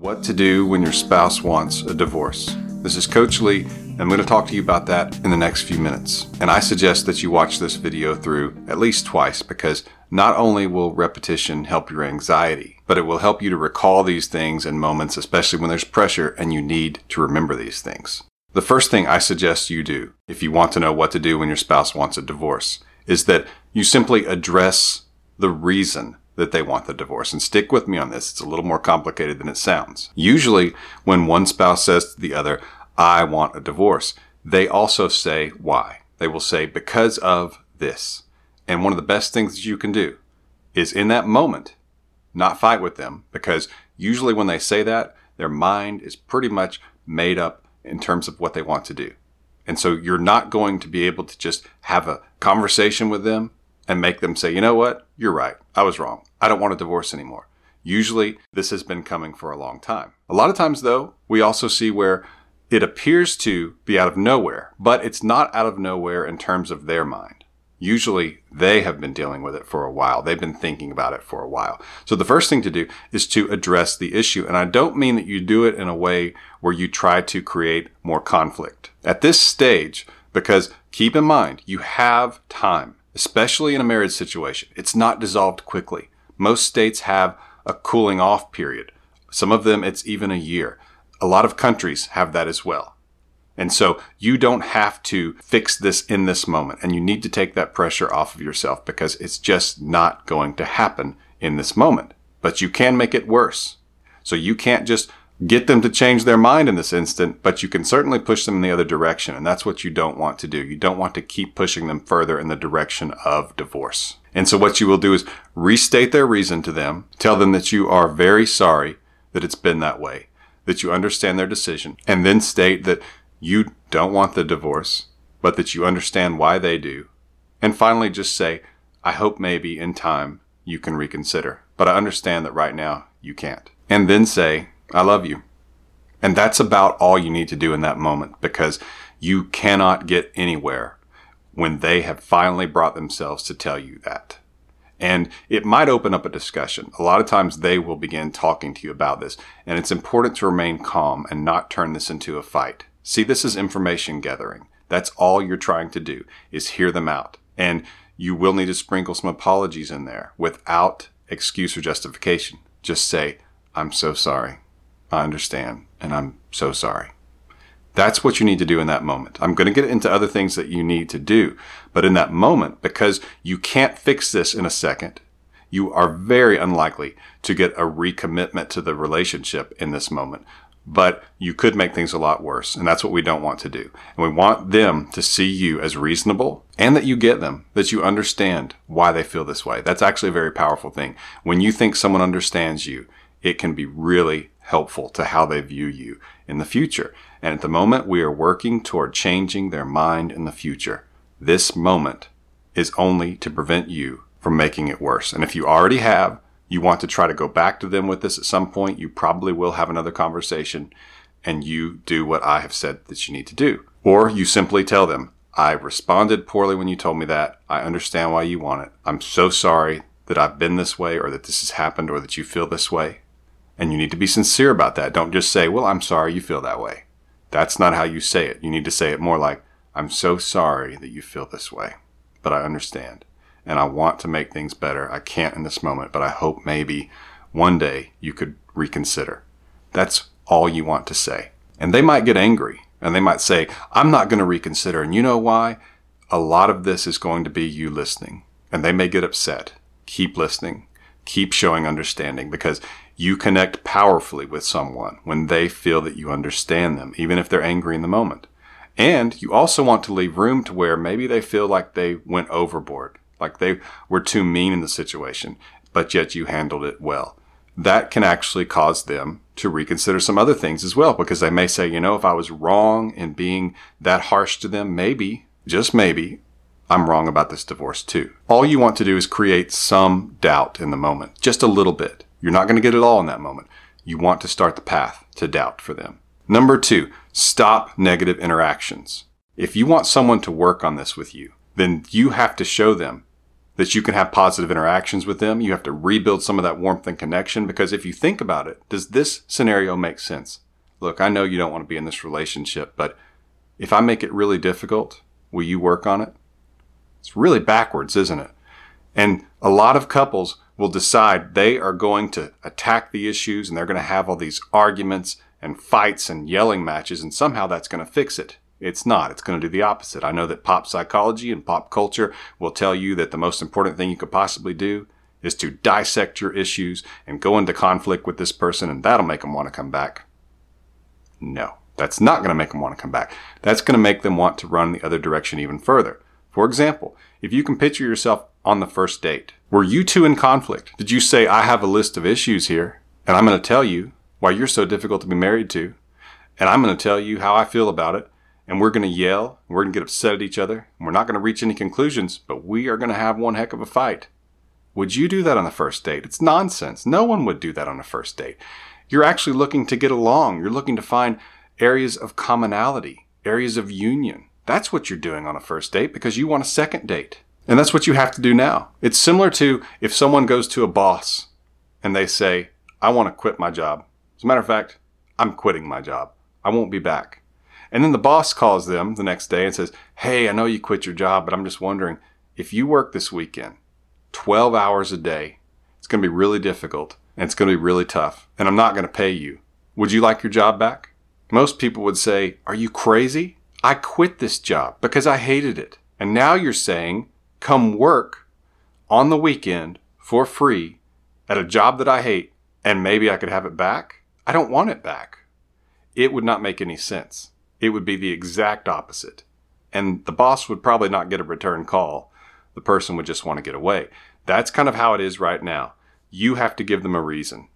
What to do when your spouse wants a divorce. This is Coach Lee, and I'm going to talk to you about that in the next few minutes. And I suggest that you watch this video through at least twice because not only will repetition help your anxiety, but it will help you to recall these things and moments, especially when there's pressure and you need to remember these things. The first thing I suggest you do, if you want to know what to do when your spouse wants a divorce, is that you simply address the reason that they want the divorce. And stick with me on this. It's a little more complicated than it sounds. Usually, when one spouse says to the other, I want a divorce, they also say why. They will say, because of this. And one of the best things that you can do is in that moment, not fight with them, because usually when they say that, their mind is pretty much made up in terms of what they want to do. And so you're not going to be able to just have a conversation with them and make them say, you know what? You're right. I was wrong. I don't want a divorce anymore. Usually, this has been coming for a long time. A lot of times, though, we also see where it appears to be out of nowhere, but it's not out of nowhere in terms of their mind. Usually, they have been dealing with it for a while. They've been thinking about it for a while. So, the first thing to do is to address the issue. And I don't mean that you do it in a way where you try to create more conflict. At this stage, because keep in mind, you have time especially in a marriage situation. It's not dissolved quickly. Most states have a cooling off period. Some of them, it's even a year. A lot of countries have that as well. And so you don't have to fix this in this moment. And you need to take that pressure off of yourself because it's just not going to happen in this moment. But you can make it worse. So you can't just get them to change their mind in this instant, but you can certainly push them in the other direction. And that's what you don't want to do. You don't want to keep pushing them further in the direction of divorce. And so what you will do is restate their reason to them, tell them that you are very sorry that it's been that way, that you understand their decision, and then state that you don't want the divorce, but that you understand why they do. And finally, just say, I hope maybe in time you can reconsider, but I understand that right now you can't. And then say, I love you. And that's about all you need to do in that moment because you cannot get anywhere when they have finally brought themselves to tell you that. And it might open up a discussion. A lot of times they will begin talking to you about this. And it's important to remain calm and not turn this into a fight. See, this is information gathering. That's all you're trying to do is hear them out. And you will need to sprinkle some apologies in there without excuse or justification. Just say, I'm so sorry. I understand, and I'm so sorry. That's what you need to do in that moment. I'm going to get into other things that you need to do, but in that moment, because you can't fix this in a second, you are very unlikely to get a recommitment to the relationship in this moment. But you could make things a lot worse, and that's what we don't want to do. And we want them to see you as reasonable and that you get them, that you understand why they feel this way. That's actually a very powerful thing. When you think someone understands you, it can be really helpful to how they view you in the future. And at the moment, we are working toward changing their mind in the future. This moment is only to prevent you from making it worse. And if you already have, you want to try to go back to them with this at some point, you probably will have another conversation and you do what I have said that you need to do. Or you simply tell them, I responded poorly when you told me that. I understand why you want it. I'm so sorry that I've been this way or that this has happened or that you feel this way. And you need to be sincere about that. Don't just say, well, I'm sorry you feel that way. That's not how you say it. You need to say it more like, I'm so sorry that you feel this way, but I understand. And I want to make things better. I can't in this moment, but I hope maybe one day you could reconsider. That's all you want to say. And they might get angry and they might say, I'm not going to reconsider. And you know why? A lot of this is going to be you listening. And they may get upset. Keep listening. Keep showing understanding because you connect powerfully with someone when they feel that you understand them, even if they're angry in the moment. And you also want to leave room to where maybe they feel like they went overboard, like they were too mean in the situation, but yet you handled it well. That can actually cause them to reconsider some other things as well, because they may say, you know, if I was wrong in being that harsh to them, maybe, just maybe, I'm wrong about this divorce too. All you want to do is create some doubt in the moment, just a little bit. You're not going to get it all in that moment. You want to start the path to doubt for them. Number two, stop negative interactions. If you want someone to work on this with you, then you have to show them that you can have positive interactions with them. You have to rebuild some of that warmth and connection because if you think about it, does this scenario make sense? Look, I know you don't want to be in this relationship, but if I make it really difficult, will you work on it? It's really backwards, isn't it? And a lot of couples will decide they are going to attack the issues and they're going to have all these arguments and fights and yelling matches, and somehow that's going to fix it. It's not. It's going to do the opposite. I know that pop psychology and pop culture will tell you that the most important thing you could possibly do is to dissect your issues and go into conflict with this person, and that'll make them want to come back. No, that's not going to make them want to come back. That's going to make them want to run the other direction even further. For example, if you can picture yourself on the first date, were you two in conflict? Did you say, I have a list of issues here, and I'm going to tell you why you're so difficult to be married to, and I'm going to tell you how I feel about it, and we're going to yell, and we're going to get upset at each other, and we're not going to reach any conclusions, but we are going to have one heck of a fight. Would you do that on the first date? It's nonsense. No one would do that on a first date. You're actually looking to get along. You're looking to find areas of commonality, areas of union. That's what you're doing on a first date because you want a second date. And that's what you have to do now. It's similar to if someone goes to a boss and they say, I want to quit my job. As a matter of fact, I'm quitting my job. I won't be back. And then the boss calls them the next day and says, Hey, I know you quit your job, but I'm just wondering if you work this weekend 12 hours a day, it's going to be really difficult and it's going to be really tough, and I'm not going to pay you. Would you like your job back? Most people would say, Are you crazy? I quit this job because I hated it. And now you're saying, Come work on the weekend for free at a job that I hate, and maybe I could have it back? I don't want it back. It would not make any sense. It would be the exact opposite. And the boss would probably not get a return call. The person would just want to get away. That's kind of how it is right now. You have to give them a reason.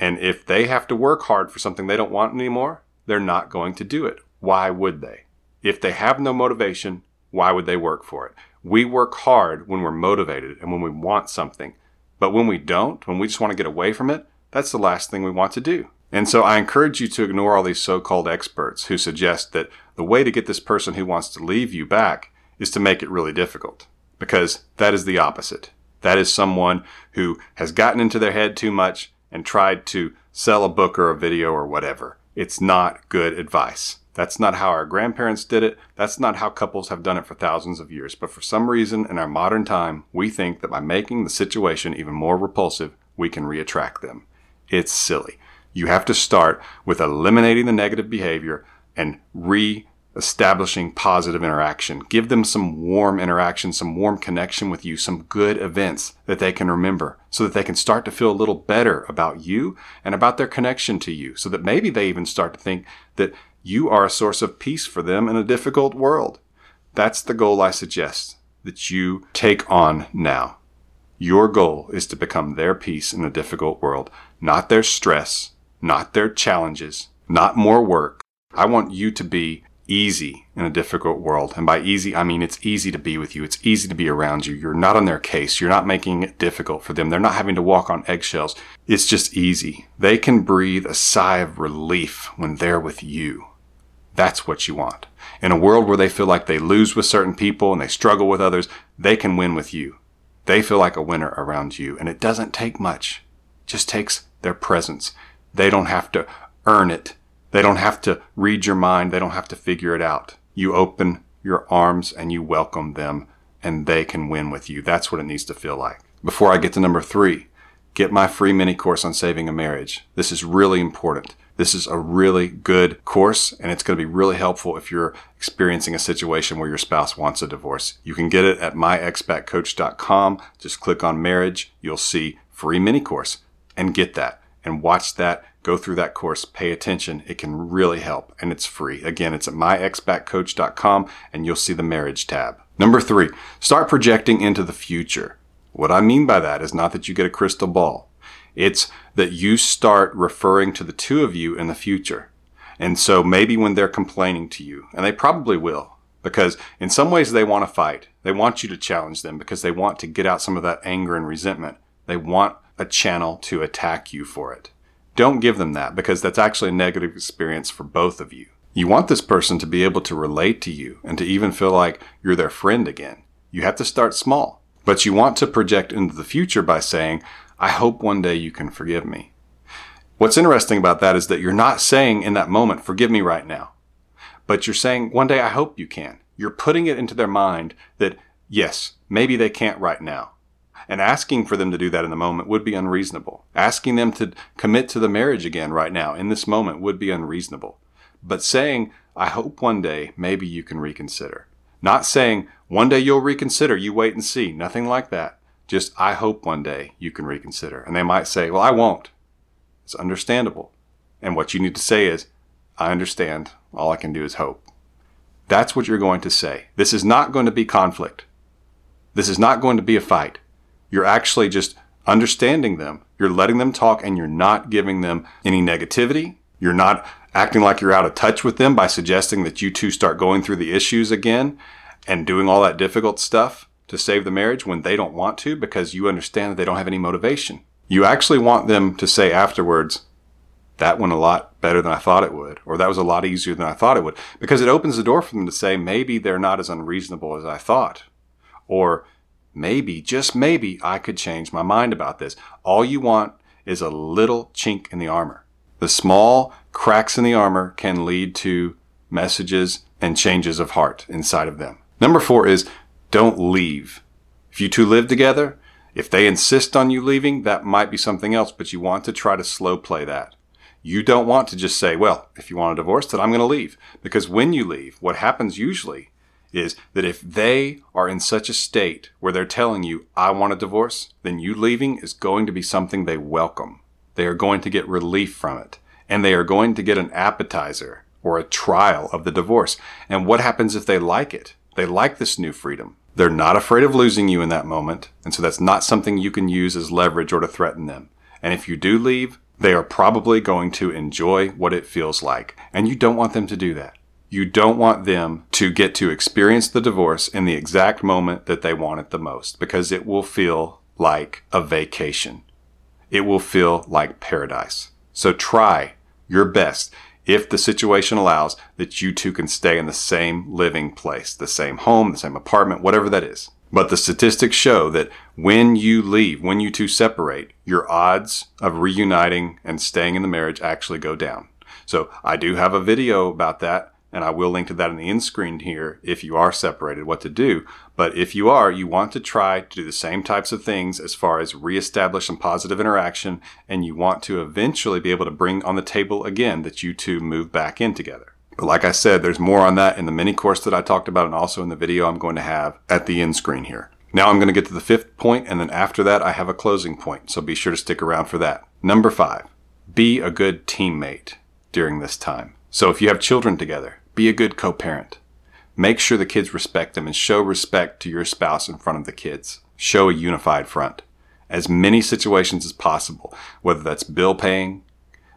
And if they have to work hard for something they don't want anymore, they're not going to do it. Why would they? If they have no motivation, why would they work for it? We work hard when we're motivated and when we want something. But when we don't, when we just want to get away from it, that's the last thing we want to do. And so I encourage you to ignore all these so called experts who suggest that the way to get this person who wants to leave you back is to make it really difficult. Because that is the opposite. That is someone who has gotten into their head too much and tried to sell a book or a video or whatever. It's not good advice. That's not how our grandparents did it. That's not how couples have done it for thousands of years. But for some reason in our modern time, we think that by making the situation even more repulsive, we can reattract them. It's silly. You have to start with eliminating the negative behavior and re establishing positive interaction. Give them some warm interaction, some warm connection with you, some good events that they can remember so that they can start to feel a little better about you and about their connection to you. So that maybe they even start to think that you are a source of peace for them in a difficult world. That's the goal I suggest that you take on now. Your goal is to become their peace in a difficult world, not their stress, not their challenges, not more work. I want you to be easy in a difficult world. And by easy, I mean it's easy to be with you. It's easy to be around you. You're not on their case. You're not making it difficult for them. They're not having to walk on eggshells. It's just easy. They can breathe a sigh of relief when they're with you. That's what you want. In a world where they feel like they lose with certain people and they struggle with others, they can win with you. They feel like a winner around you. And it doesn't take much. It just takes their presence. They don't have to earn it. They don't have to read your mind. They don't have to figure it out. You open your arms and you welcome them and they can win with you. That's what it needs to feel like. Before I get to number three, get my free mini course on saving a marriage. This is really important. This is a really good course and it's going to be really helpful if you're experiencing a situation where your spouse wants a divorce. You can get it at myexbackcoach.com. Just click on marriage. You'll see free mini course and get that and watch that, go through that course, pay attention. It can really help and it's free. Again, it's at myexbackcoach.com and you'll see the marriage tab. Number three, start projecting into the future. What I mean by that is not that you get a crystal ball. It's that you start referring to the two of you in the future. And so maybe when they're complaining to you, and they probably will, because in some ways they want to fight. They want you to challenge them because they want to get out some of that anger and resentment. They want a channel to attack you for it. Don't give them that because that's actually a negative experience for both of you. You want this person to be able to relate to you and to even feel like you're their friend again. You have to start small. But you want to project into the future by saying, I hope one day you can forgive me. What's interesting about that is that you're not saying in that moment, forgive me right now, but you're saying, one day I hope you can. You're putting it into their mind that, yes, maybe they can't right now. And asking for them to do that in the moment would be unreasonable. Asking them to commit to the marriage again right now in this moment would be unreasonable. But saying, I hope one day maybe you can reconsider. Not saying, one day you'll reconsider, you wait and see. Nothing like that. Just, I hope one day you can reconsider. And they might say, well, I won't. It's understandable. And what you need to say is, I understand. All I can do is hope. That's what you're going to say. This is not going to be conflict. This is not going to be a fight. You're actually just understanding them. You're letting them talk and you're not giving them any negativity. You're not acting like you're out of touch with them by suggesting that you two start going through the issues again and doing all that difficult stuff to save the marriage when they don't want to because you understand that they don't have any motivation. You actually want them to say afterwards, that went a lot better than I thought it would, or that was a lot easier than I thought it would, because it opens the door for them to say, maybe they're not as unreasonable as I thought, or maybe, just maybe, I could change my mind about this. All you want is a little chink in the armor. The small cracks in the armor can lead to messages and changes of heart inside of them. Number four is don't leave. If you two live together, if they insist on you leaving, that might be something else, but you want to try to slow play that. You don't want to just say, well, if you want a divorce, then I'm going to leave. Because when you leave, what happens usually is that if they are in such a state where they're telling you, I want a divorce, then you leaving is going to be something they welcome. They are going to get relief from it. And they are going to get an appetizer or a trial of the divorce. And what happens if they like it? They like this new freedom. They're not afraid of losing you in that moment. And so that's not something you can use as leverage or to threaten them. And if you do leave, they are probably going to enjoy what it feels like. And you don't want them to do that. You don't want them to get to experience the divorce in the exact moment that they want it the most because it will feel like a vacation. It will feel like paradise. So try your best, if the situation allows, that you two can stay in the same living place, the same home, the same apartment, whatever that is. But the statistics show that when you leave, when you two separate, your odds of reuniting and staying in the marriage actually go down. So I do have a video about that and I will link to that in the end screen here if you are separated, what to do. But if you are, you want to try to do the same types of things as far as reestablish some positive interaction, and you want to eventually be able to bring on the table again that you two move back in together. But like I said, there's more on that in the mini course that I talked about and also in the video I'm going to have at the end screen here. Now I'm going to get to the fifth point, and then after that, I have a closing point. So be sure to stick around for that. Number five, be a good teammate during this time. So if you have children together, be a good co parent. Make sure the kids respect them and show respect to your spouse in front of the kids. Show a unified front. As many situations as possible, whether that's bill paying,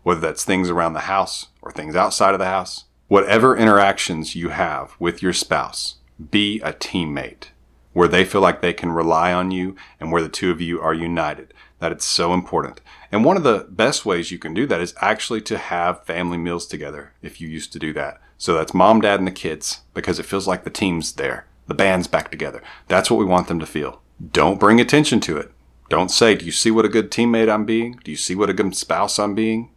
whether that's things around the house or things outside of the house, whatever interactions you have with your spouse, be a teammate where they feel like they can rely on you and where the two of you are united. That it's so important. And one of the best ways you can do that is actually to have family meals together if you used to do that. So that's mom, dad, and the kids because it feels like the team's there. The band's back together. That's what we want them to feel. Don't bring attention to it. Don't say, Do you see what a good teammate I'm being? Do you see what a good spouse I'm being?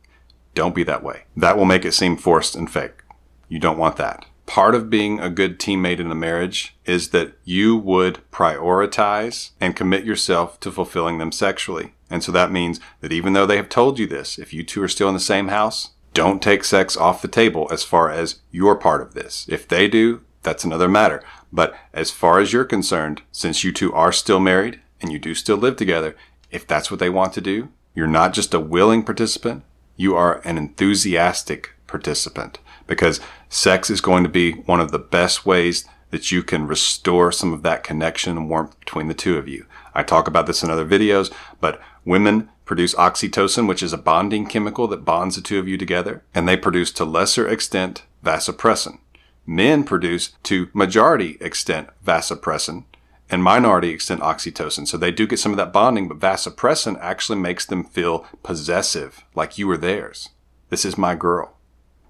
Don't be that way. That will make it seem forced and fake. You don't want that. Part of being a good teammate in a marriage is that you would prioritize and commit yourself to fulfilling them sexually. And so that means that even though they have told you this, if you two are still in the same house, don't take sex off the table as far as your part of this. If they do, that's another matter. But as far as you're concerned, since you two are still married and you do still live together, if that's what they want to do, you're not just a willing participant, you are an enthusiastic participant because sex is going to be one of the best ways that you can restore some of that connection and warmth between the two of you. I talk about this in other videos, but women produce oxytocin, which is a bonding chemical that bonds the two of you together, and they produce to lesser extent vasopressin. Men produce to majority extent vasopressin and minority extent oxytocin. So they do get some of that bonding, but vasopressin actually makes them feel possessive, like you are theirs. This is my girl.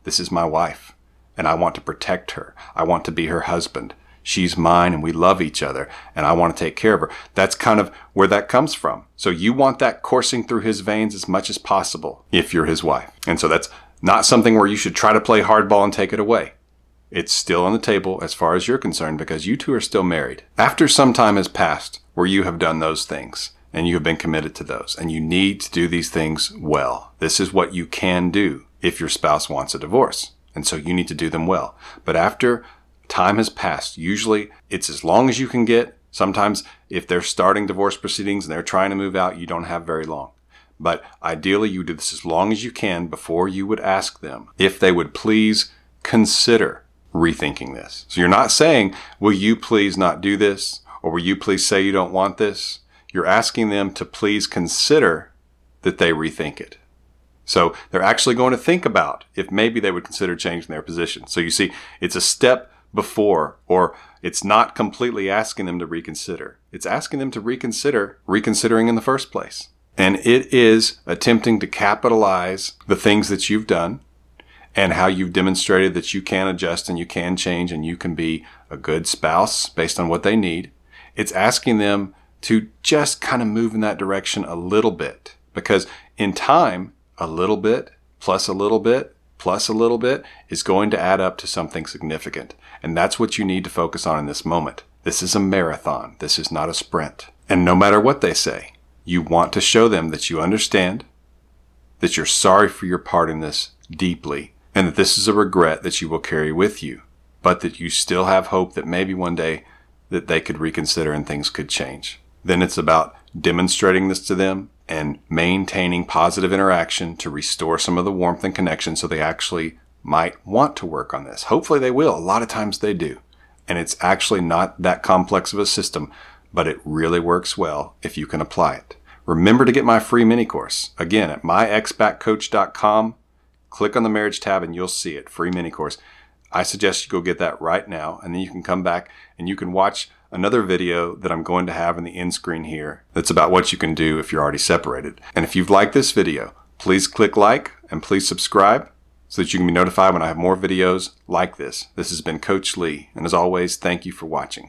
This is my wife. And I want to protect her. I want to be her husband. she's mine and we love each other and I want to take care of her. That's kind of where that comes from. So you want that coursing through his veins as much as possible if you're his wife. And so that's not something where you should try to play hardball and take it away. It's still on the table as far as you're concerned because you two are still married. After some time has passed where you have done those things and you have been committed to those and you need to do these things well. This is what you can do if your spouse wants a divorce. And so you need to do them well. But after time has passed, usually it's as long as you can get. Sometimes if they're starting divorce proceedings and they're trying to move out, you don't have very long. But ideally, you do this as long as you can before you would ask them if they would please consider rethinking this. So you're not saying, will you please not do this? Or will you please say you don't want this? You're asking them to please consider that they rethink it. So they're actually going to think about if maybe they would consider changing their position. So you see, it's a step before, or it's not completely asking them to reconsider. It's asking them to reconsider reconsidering in the first place. And it is attempting to capitalize the things that you've done and how you've demonstrated that you can adjust and you can change and you can be a good spouse based on what they need. It's asking them to just kind of move in that direction a little bit because in time, a little bit plus a little bit plus a little bit is going to add up to something significant. And that's what you need to focus on in this moment. This is a marathon. This is not a sprint. And no matter what they say, you want to show them that you understand, that you're sorry for your part in this deeply, and that this is a regret that you will carry with you, but that you still have hope that maybe one day that they could reconsider and things could change. Then it's about demonstrating this to them and maintaining positive interaction to restore some of the warmth and connection so they actually might want to work on this. Hopefully they will. A lot of times they do. And it's actually not that complex of a system, but it really works well if you can apply it. Remember to get my free mini course. Again, at myexbackcoach.com, click on the marriage tab and you'll see it. Free mini course. I suggest you go get that right now and then you can come back and you can watch another video that I'm going to have in the end screen here that's about what you can do if you're already separated. And if you've liked this video, please click like and please subscribe so that you can be notified when I have more videos like this. This has been Coach Lee, and as always, thank you for watching.